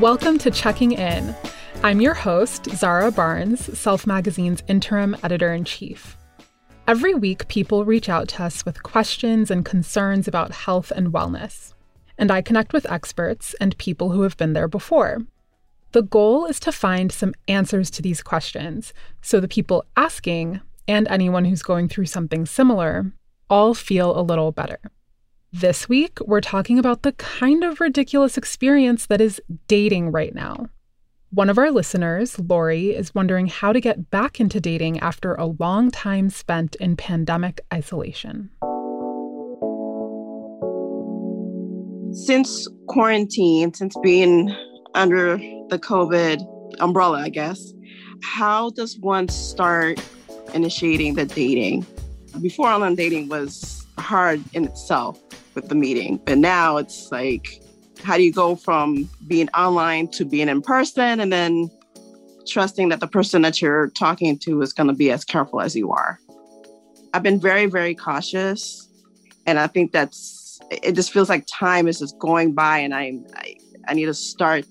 Welcome to Checking In. I'm your host, Zara Barnes, Self Magazine's interim editor in chief. Every week, people reach out to us with questions and concerns about health and wellness. And I connect with experts and people who have been there before. The goal is to find some answers to these questions so the people asking and anyone who's going through something similar all feel a little better. This week, we're talking about the kind of ridiculous experience that is dating right now. One of our listeners, Lori, is wondering how to get back into dating after a long time spent in pandemic isolation. Since quarantine, since being under the COVID umbrella, I guess, how does one start initiating the dating? Before online dating was hard in itself with the meeting. But now it's like, how do you go from being online to being in person and then trusting that the person that you're talking to is going to be as careful as you are? I've been very, very cautious. And I think that's, it just feels like time is just going by and I, I, I need to start,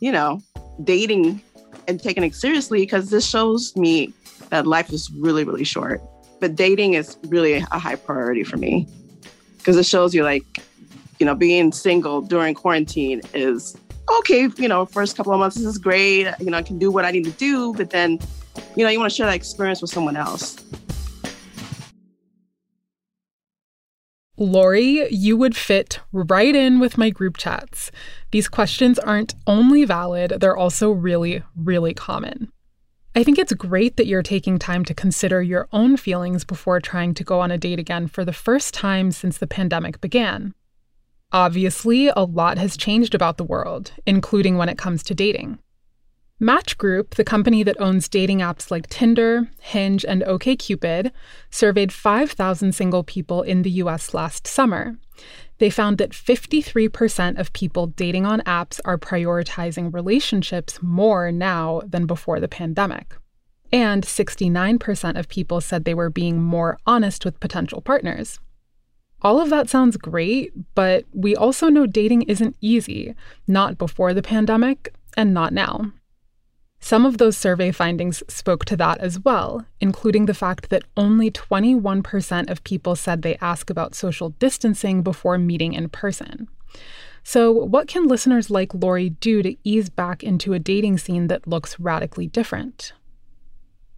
you know, dating and taking it seriously because this shows me that life is really, really short. But dating is really a high priority for me because it shows you like you know being single during quarantine is okay you know first couple of months this is great you know i can do what i need to do but then you know you want to share that experience with someone else Lori, you would fit right in with my group chats. These questions aren't only valid, they're also really, really common. I think it's great that you're taking time to consider your own feelings before trying to go on a date again for the first time since the pandemic began. Obviously, a lot has changed about the world, including when it comes to dating. Match Group, the company that owns dating apps like Tinder, Hinge, and OkCupid, surveyed 5,000 single people in the US last summer. They found that 53% of people dating on apps are prioritizing relationships more now than before the pandemic. And 69% of people said they were being more honest with potential partners. All of that sounds great, but we also know dating isn't easy, not before the pandemic and not now. Some of those survey findings spoke to that as well, including the fact that only 21% of people said they ask about social distancing before meeting in person. So, what can listeners like Lori do to ease back into a dating scene that looks radically different?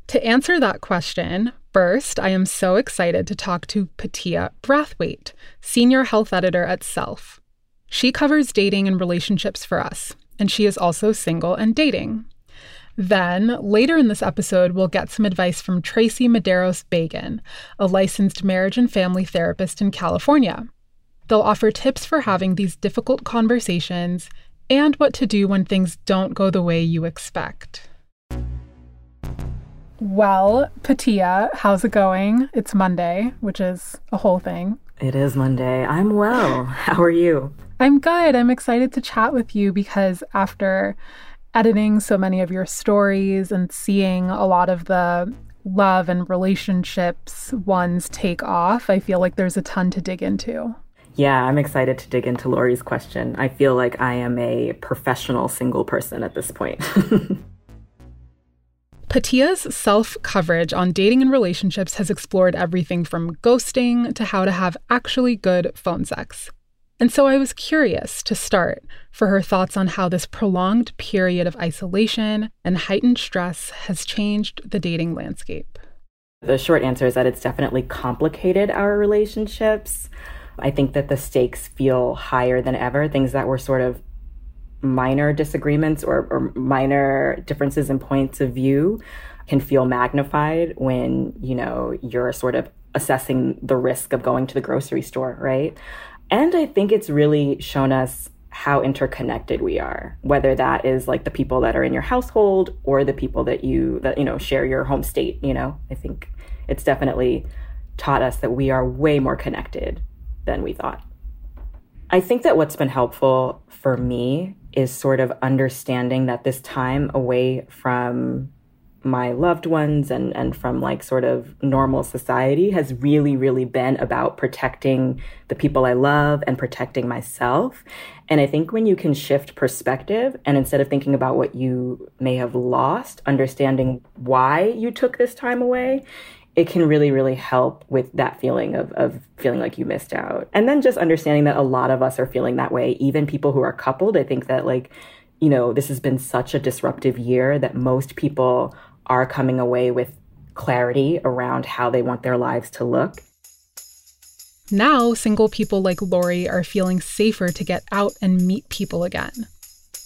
To answer that question, first, I am so excited to talk to Patia Brathwaite, Senior Health Editor at Self. She covers dating and relationships for us, and she is also single and dating. Then, later in this episode, we'll get some advice from Tracy Medeiros Bagan, a licensed marriage and family therapist in California. They'll offer tips for having these difficult conversations and what to do when things don't go the way you expect. Well, Patia, how's it going? It's Monday, which is a whole thing. It is Monday. I'm well. How are you? I'm good. I'm excited to chat with you because after editing so many of your stories and seeing a lot of the love and relationships ones take off, I feel like there's a ton to dig into. Yeah, I'm excited to dig into Lori's question. I feel like I am a professional single person at this point. Patia's Self coverage on dating and relationships has explored everything from ghosting to how to have actually good phone sex. And so I was curious to start for her thoughts on how this prolonged period of isolation and heightened stress has changed the dating landscape. The short answer is that it's definitely complicated our relationships. I think that the stakes feel higher than ever. Things that were sort of minor disagreements or, or minor differences in points of view can feel magnified when, you know, you're sort of assessing the risk of going to the grocery store, right? And I think it's really shown us how interconnected we are whether that is like the people that are in your household or the people that you that you know share your home state you know? I think it's definitely taught us that we are way more connected than we thought. I think that what's been helpful for me is sort of understanding that this time away from my loved ones and and from like sort of normal society has really really been about protecting the people I love and protecting myself. And I think when you can shift perspective and instead of thinking about what you may have lost, understanding why you took this time away, it can really, really help with that feeling of, of feeling like you missed out. And then just understanding that a lot of us are feeling that way, even people who are coupled. I think that, like, you know, this has been such a disruptive year that most people are coming away with clarity around how they want their lives to look. Now, single people like Lori are feeling safer to get out and meet people again.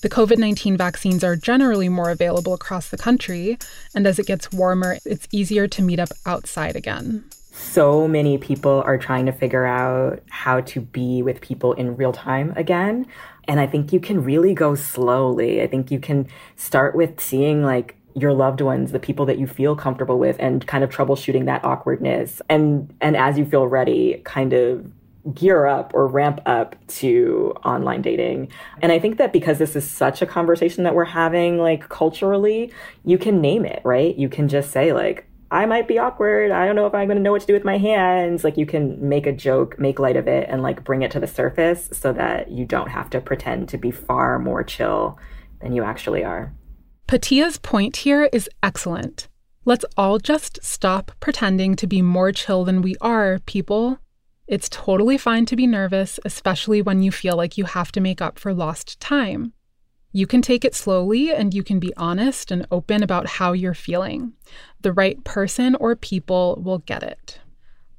The COVID 19 vaccines are generally more available across the country, and as it gets warmer, it's easier to meet up outside again. So many people are trying to figure out how to be with people in real time again. And I think you can really go slowly. I think you can start with seeing like your loved ones, the people that you feel comfortable with and kind of troubleshooting that awkwardness. And and as you feel ready, kind of gear up or ramp up to online dating. And I think that because this is such a conversation that we're having like culturally, you can name it, right? You can just say like I might be awkward. I don't know if I'm going to know what to do with my hands. Like you can make a joke, make light of it and like bring it to the surface so that you don't have to pretend to be far more chill than you actually are. Patia's point here is excellent. Let's all just stop pretending to be more chill than we are, people. It's totally fine to be nervous, especially when you feel like you have to make up for lost time. You can take it slowly and you can be honest and open about how you're feeling. The right person or people will get it.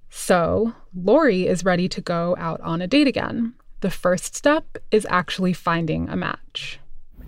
So, Lori is ready to go out on a date again. The first step is actually finding a match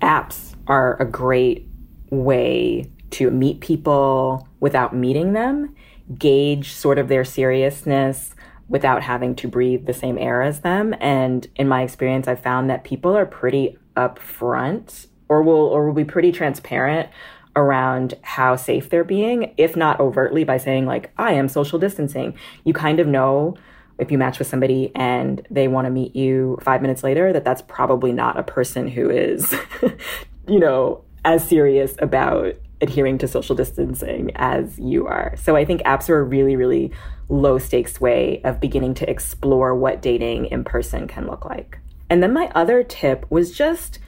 apps are a great way to meet people without meeting them, gauge sort of their seriousness without having to breathe the same air as them. And in my experience, I've found that people are pretty upfront or will or will be pretty transparent around how safe they're being, if not overtly by saying like, I am social distancing. You kind of know if you match with somebody and they want to meet you five minutes later, that that's probably not a person who is, you know, as serious about adhering to social distancing as you are. So I think apps are a really, really low stakes way of beginning to explore what dating in person can look like. And then my other tip was just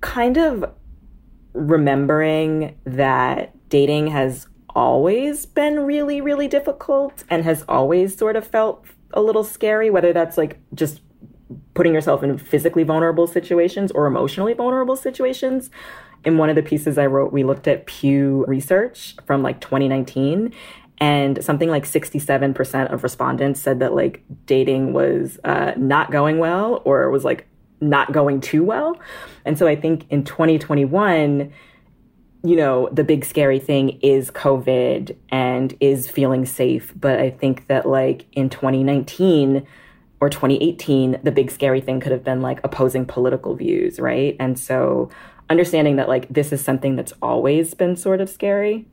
kind of remembering that dating has always been really, really difficult and has always sort of felt a little scary, whether that's like just putting yourself in physically vulnerable situations or emotionally vulnerable situations. In one of the pieces I wrote, we looked at Pew research from like 2019 and something like 67% of respondents said that like dating was uh, not going well or was like not going too well. And so I think in 2021, you know, the big scary thing is COVID and is feeling safe. But I think that, like, in 2019 or 2018, the big scary thing could have been like opposing political views, right? And so understanding that, like, this is something that's always been sort of scary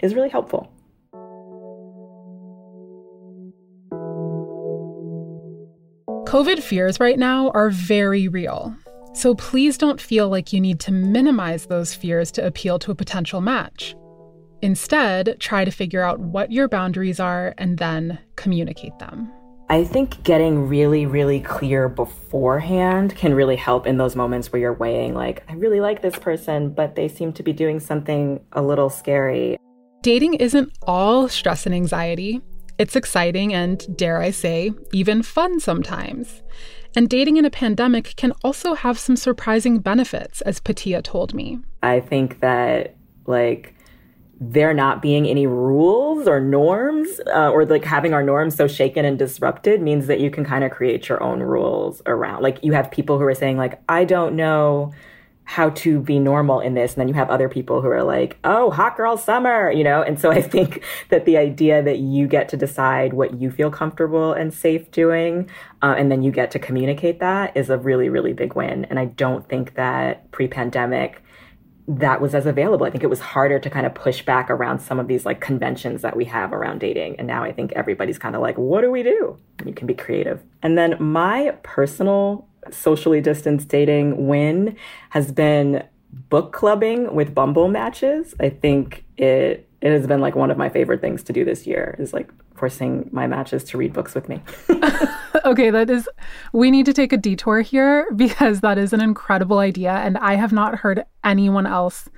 is really helpful. COVID fears right now are very real. So please don't feel like you need to minimize those fears to appeal to a potential match. Instead, try to figure out what your boundaries are and then communicate them. I think getting really, really clear beforehand can really help in those moments where you're weighing, like, I really like this person, but they seem to be doing something a little scary. Dating isn't all stress and anxiety. It's exciting and, dare I say, even fun sometimes. And dating in a pandemic can also have some surprising benefits, as Patia told me. I think that, like, there not being any rules or norms, uh, or like having our norms so shaken and disrupted means that you can kind of create your own rules around. Like, you have people who are saying, like, I don't know how to be normal in this. And then you have other people who are like, oh, hot girl summer, you know? And so I think that the idea that you get to decide what you feel comfortable and safe doing, uh, and then you get to communicate that is a really, really big win. And I don't think that pre pandemic, that was as available. I think it was harder to kind of push back around some of these like conventions that we have around dating. And now I think everybody's kind of like, what do we do? You can be creative. And then my personal socially distanced dating win has been book clubbing with Bumble matches. I think it it has been like one of my favorite things to do this year is like forcing my matches to read books with me. okay, that is we need to take a detour here because that is an incredible idea and I have not heard anyone else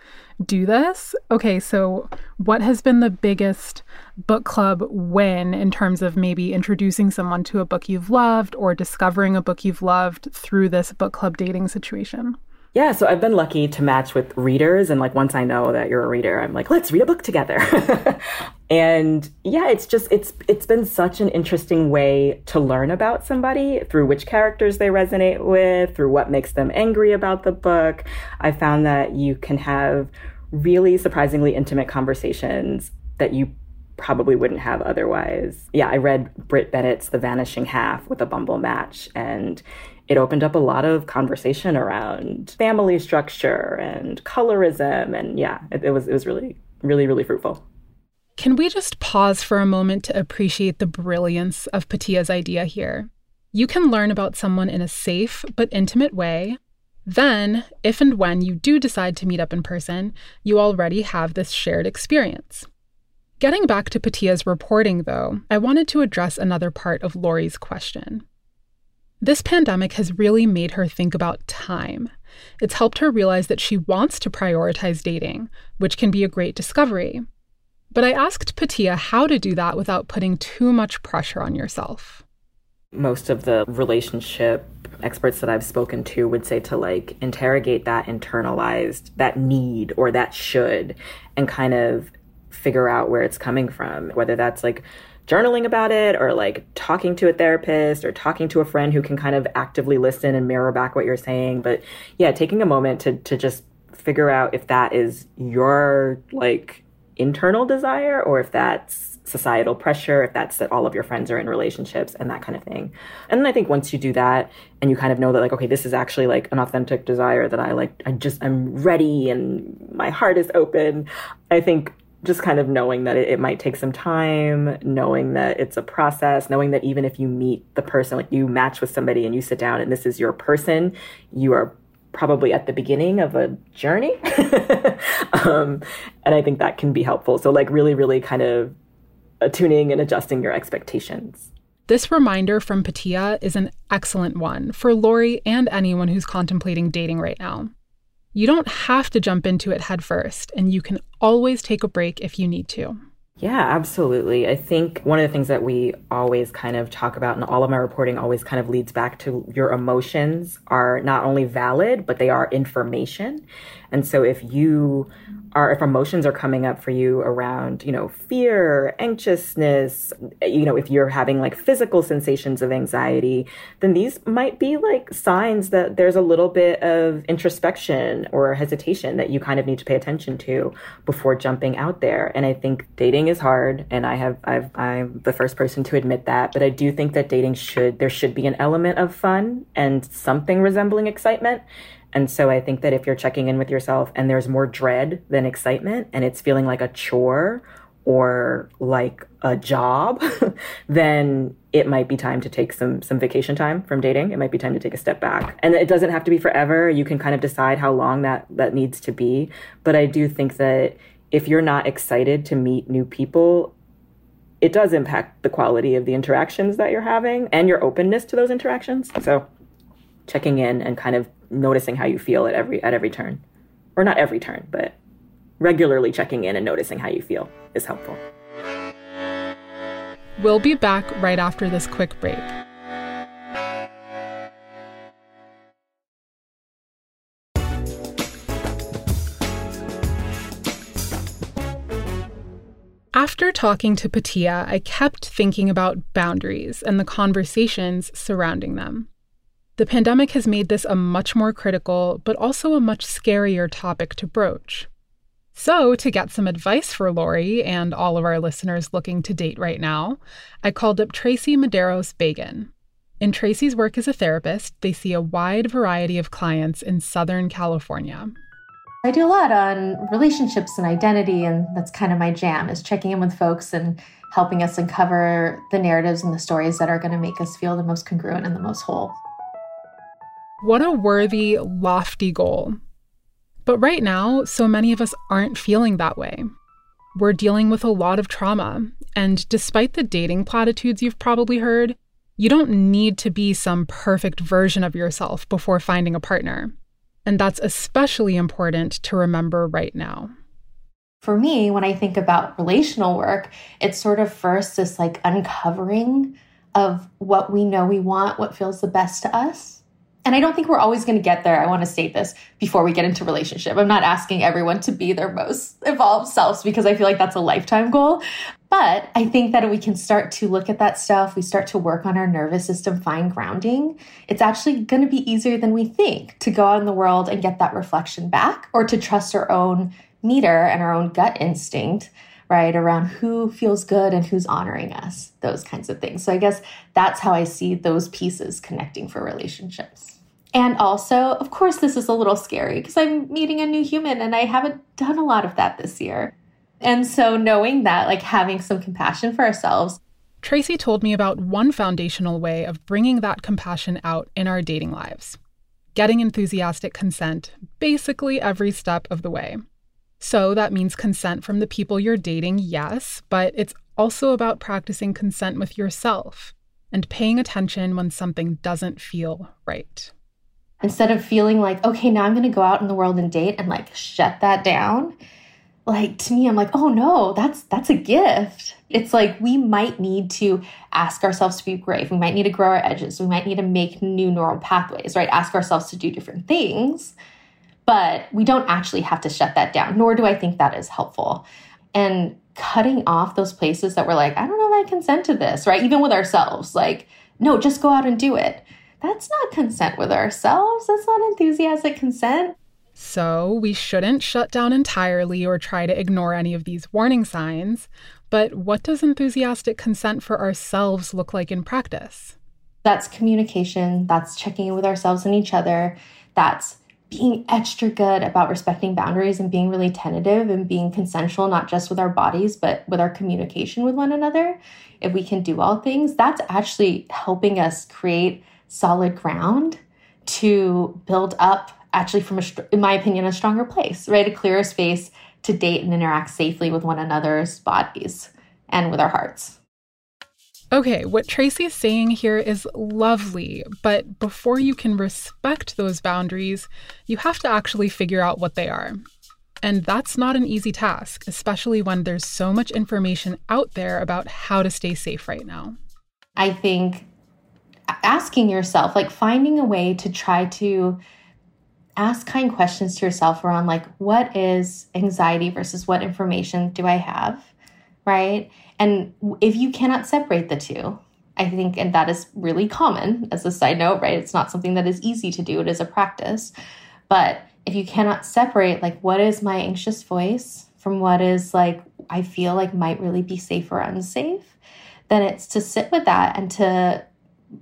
do this. Okay, so what has been the biggest book club win in terms of maybe introducing someone to a book you've loved or discovering a book you've loved through this book club dating situation? Yeah, so I've been lucky to match with readers. And like once I know that you're a reader, I'm like, let's read a book together. and yeah, it's just it's it's been such an interesting way to learn about somebody through which characters they resonate with, through what makes them angry about the book. I found that you can have really surprisingly intimate conversations that you probably wouldn't have otherwise. Yeah, I read Brit Bennett's The Vanishing Half with a Bumble match and it opened up a lot of conversation around family structure and colorism and yeah it, it, was it was really really really fruitful. Can we just pause for a moment to appreciate the brilliance of Patia's idea here? You can learn about someone in a safe but intimate way. Then if and when you do decide to meet up in person you already have this shared experience. Getting back to Patia's reporting, though, I wanted to address another part of Lori's question. This pandemic has really made her think about time. It's helped her realize that she wants to prioritize dating, which can be a great discovery. But I asked Patia how to do that without putting too much pressure on yourself. Most of the relationship experts that I've spoken to would say to like interrogate that internalized, that need or that should, and kind of figure out where it's coming from, whether that's like journaling about it or like talking to a therapist or talking to a friend who can kind of actively listen and mirror back what you're saying. But yeah, taking a moment to to just figure out if that is your like internal desire or if that's societal pressure, if that's that all of your friends are in relationships and that kind of thing. And then I think once you do that and you kind of know that like, okay, this is actually like an authentic desire that I like, I just, I'm ready and my heart is open. I think just kind of knowing that it, it, might take some time, knowing that it's a process, knowing that even if you meet the person, like you match with somebody and you sit down and this is your person, you are probably at the beginning of a journey. um, and I think that can be helpful. So, like, really, really kind of attuning and adjusting your expectations. This reminder from Patia is an excellent one for Lori and anyone who's contemplating dating right now. You don't have to jump into it headfirst, and you can always take a break if you need to. Yeah, absolutely. I think one of the things that we always kind of talk about, and all of my reporting always kind of leads back to your emotions are not only valid, but they are information. And so if you are if emotions are coming up for you around you know fear anxiousness you know if you're having like physical sensations of anxiety then these might be like signs that there's a little bit of introspection or hesitation that you kind of need to pay attention to before jumping out there. And i think dating is hard and i have I've, i'm the first person to admit that but i do think that dating should there should be an element of fun and something resembling excitement and so I think that if you're checking in with yourself and there's more dread than excitement and it's feeling like a chore or like a job, then it might be time to take some some vacation time from dating. It might be time to take a step back. And it doesn't have to be forever. You can kind of decide how long that that needs to be. But I do think that if you're not excited to meet new people, it does impact the quality of the interactions that you're having and your openness to those interactions. So checking in and kind of noticing how you feel at every at every turn. Or not every turn but regularly checking in and noticing how you feel is helpful. We'll be back right after this quick break. After talking to Patia, I kept thinking about boundaries and the conversations surrounding them. The pandemic has made this a much more critical, but also a much scarier topic to broach. So, to get some advice for Lori and all of our listeners looking to date right now, I called up Tracy Medeiros Bagan. In Tracy's work as a therapist, they see a wide variety of clients in Southern California. I do a lot on relationships and identity, and that's kind of my jam is checking in with folks and helping us uncover the narratives and the stories that are going to make us feel the most congruent and the most whole. What a worthy, lofty goal. But right now, so many of us aren't feeling that way. We're dealing with a lot of trauma, and despite the dating platitudes you've probably heard, you don't need to be some perfect version of yourself before finding a partner. And that's especially important to remember right now. For me, when I think about relational work, it's sort of first this like uncovering of what we know we want, what feels the best to us and I don't think we're always going to get there. I want to state this before we get into relationship. I'm not asking everyone to be their most evolved selves because I feel like that's a lifetime goal. But I think that we can start to look at that stuff, we start to work on our nervous system, find grounding. It's actually going to be easier than we think to go out in the world and get that reflection back or to trust our own meter and our own gut instinct right? Around who feels good and who's honoring us, those kinds of things. So I guess that's how I see those pieces connecting for relationships. And also, of course, this is a little scary because I'm meeting a new human and I haven't done a lot of that this year. And so, knowing that, like having some compassion for ourselves. Tracy told me about one foundational way of bringing that compassion out in our dating lives getting enthusiastic consent basically every step of the way. So, that means consent from the people you're dating, yes, but it's also about practicing consent with yourself and paying attention when something doesn't feel right instead of feeling like, okay, now I'm going to go out in the world and date and like shut that down. Like to me, I'm like, oh no, that's that's a gift. It's like we might need to ask ourselves to be brave. We might need to grow our edges. We might need to make new neural pathways, right? Ask ourselves to do different things. But we don't actually have to shut that down, nor do I think that is helpful. And cutting off those places that we're like, I don't know if I consent to this, right? Even with ourselves, like, no, just go out and do it that's not consent with ourselves. That's not enthusiastic consent. So, we shouldn't shut down entirely or try to ignore any of these warning signs. But what does enthusiastic consent for ourselves look like in practice? That's communication, that's checking in with ourselves and each other, that's being extra good about respecting boundaries and being really tentative and being consensual, not just with our bodies, but with our communication with one another. If we can do all things, that's actually helping us create solid ground to build up actually from a in my opinion a stronger place right? A clearer space to date and interact safely with one another's bodies and with our hearts. Okay what Tracy is saying here is lovely but before you can respect those boundaries you have to actually figure out what they are. And that's not an easy task especially when there's so much information out there about how to stay safe right now. I think asking yourself, like finding a way to try to ask kind questions to yourself around like what is anxiety versus what information do I have, right? And if you cannot separate the two, I think, and that is really common as a side note, right? It's not something that is easy to do, it is a practice. But if you cannot separate, like, what is my anxious voice from what is like, I feel like might really be safe or unsafe, then it's to sit with that and to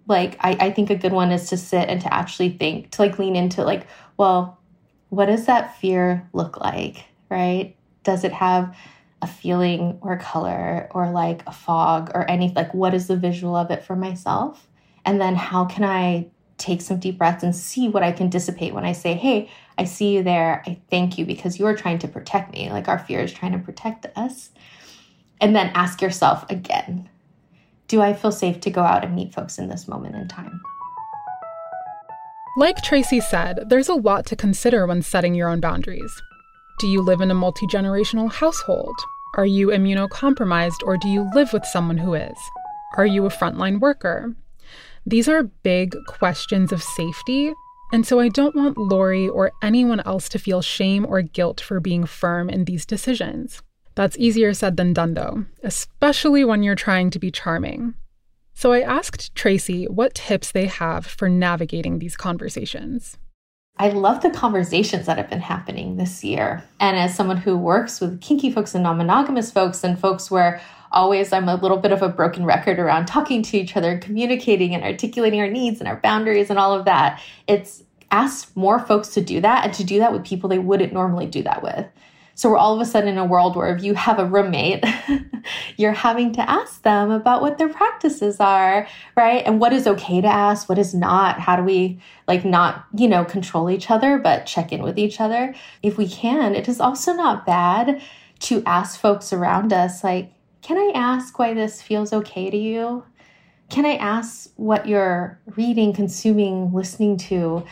like I, I think a good one is to sit and to actually think to like lean into like well what does that fear look like right? Does it have a feeling or color or like a fog or any like what is the visual of it for myself? And then how can i take some deep breaths and see what i can dissipate when i say hey i see you there. I thank you because you are trying to protect me. Like our fear is trying to protect us. And then ask yourself again do I feel safe to go out and meet folks in this moment in time? Like Tracy said, there's a lot to consider when setting your own boundaries. Do you live in a multi generational household? Are you immunocompromised or do you live with someone who is? Are you a frontline worker? These are big questions of safety, and so I don't want Lori or anyone else to feel shame or guilt for being firm in these decisions. That's easier said than done, though, especially when you're trying to be charming. So I asked Tracy what tips they have for navigating these conversations. I love the conversations that have been happening this year. And as someone who works with kinky folks and non monogamous folks and folks where always I'm a little bit of a broken record around talking to each other, communicating and articulating our needs and our boundaries and all of that, it's asked more folks to do that and to do that with people they wouldn't normally do that with. So we're all of a sudden in a world where if you have a roommate, you're having to ask them about what their practices are, right? And what is okay to ask, what is not. How do we like not, you know, control each other, but check in with each other if we can. It is also not bad to ask folks around us, like, can I ask why this feels okay to you? Can I ask what you're reading, consuming, listening to?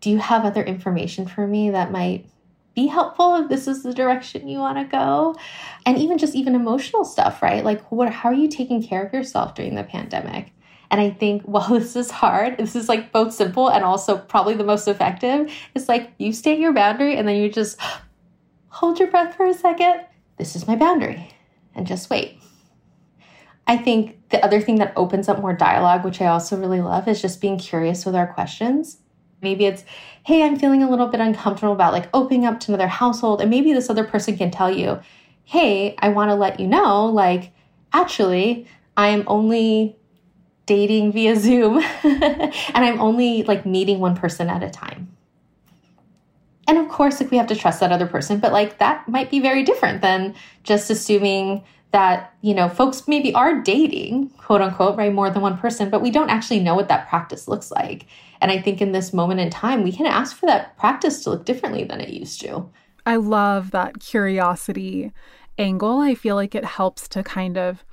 Do you have other information for me that might be helpful if this is the direction you want to go. And even just even emotional stuff right? Like what how are you taking care of yourself during the pandemic? And i think while this is hard this is like both simple and also probably the most effective it's like you state your boundary and then you just hold your breath for a second. This is my boundary. And just wait. I think the other thing that opens up more dialogue which i also really love is just being curious with our questions. Maybe it's hey, I'm feeling a little bit uncomfortable about like opening up to another household. And maybe this other person can tell you, hey, I want to let you know, like, actually, I'm only dating via Zoom and I'm only like meeting one person at a time. And of course, like we have to trust that other person, but like that might be very different than just assuming that, you know, folks maybe are dating, quote unquote, right, more than one person, but we don't actually know what that practice looks like. And I think in this moment in time, we can ask for that practice to look differently than it used to. I love that curiosity angle. I feel like it helps to kind of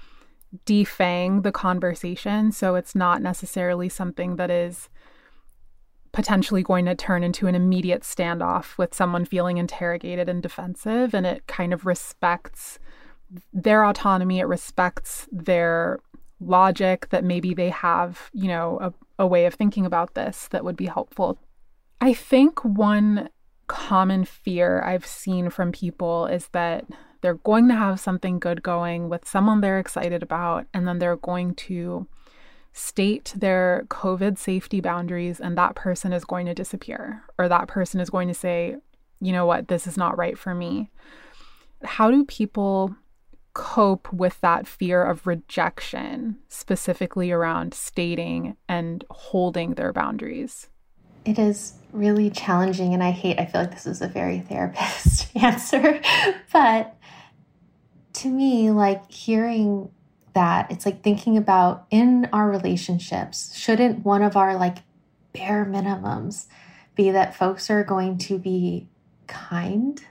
defang the conversation. So it's not necessarily something that is potentially going to turn into an immediate standoff with someone feeling interrogated and defensive. And it kind of respects their autonomy, it respects their logic that maybe they have, you know, a, a way of thinking about this that would be helpful. I think one common fear I've seen from people is that they're going to have something good going with someone they're excited about, and then they're going to state their COVID safety boundaries, and that person is going to disappear, or that person is going to say, you know what, this is not right for me. How do people cope with that fear of rejection, specifically around stating and holding their boundaries? It is really challenging, and I hate, I feel like this is a very therapist answer, but to me, like hearing that, it's like thinking about in our relationships, shouldn't one of our like bare minimums be that folks are going to be kind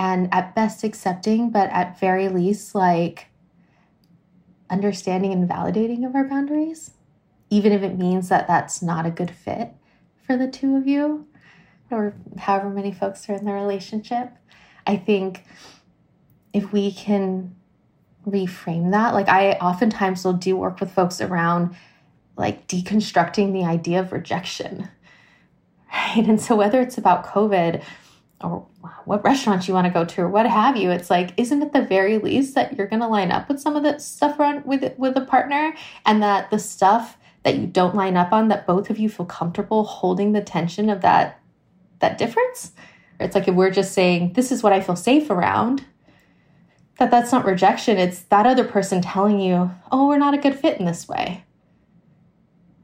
and at best accepting, but at very least, like understanding and validating of our boundaries, even if it means that that's not a good fit for the two of you or however many folks are in the relationship. I think if we can reframe that, like I oftentimes will do work with folks around like deconstructing the idea of rejection. Right. And so whether it's about COVID or what restaurants you want to go to or what have you it's like isn't it the very least that you're going to line up with some of the stuff around with with a partner? And that the stuff that you don't line up on that both of you feel comfortable holding the tension of that that difference? It's like if we're just saying this is what i feel safe around that that's not rejection it's that other person telling you oh we're not a good fit in this way.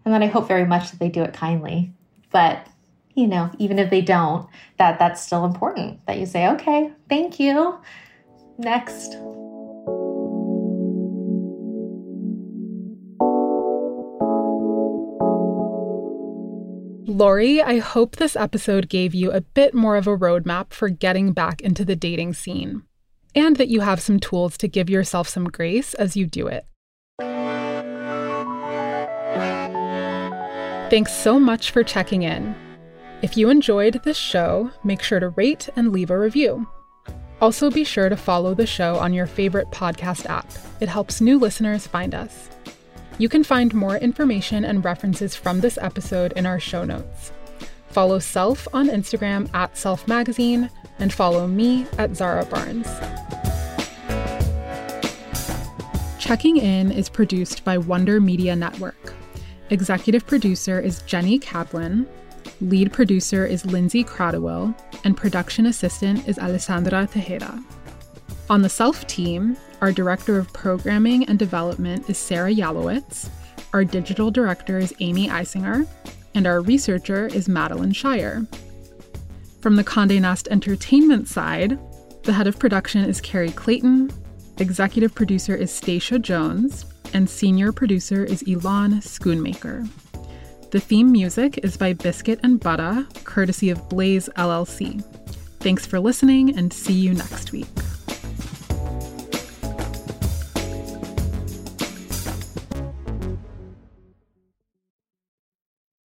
And then i hope very much that they do it kindly but you know, even if they don't, that that's still important that you say, okay, thank you. Next. Lori, I hope this episode gave you a bit more of a roadmap for getting back into the dating scene, and that you have some tools to give yourself some grace as you do it. Thanks so much for checking in. If you enjoyed this show, make sure to rate and leave a review. Also, be sure to follow the show on your favorite podcast app. It helps new listeners find us. You can find more information and references from this episode in our show notes. Follow Self on Instagram at Self Magazine and follow me at Zara Barnes. Checking In is produced by Wonder Media Network. Executive producer is Jenny Kaplan. Lead producer is Lindsay Kratochwill, and production assistant is Alessandra Tejeda. On the Self team, our director of programming and development is Sarah Yalowitz, our digital director is Amy Eisinger, and our researcher is Madeline Shire. From the Conde Nast Entertainment side, the head of production is Carrie Clayton, executive producer is Stacia Jones, and senior producer is Elon Schoonmaker. The theme music is by Biscuit and Butter, courtesy of Blaze LLC. Thanks for listening and see you next week.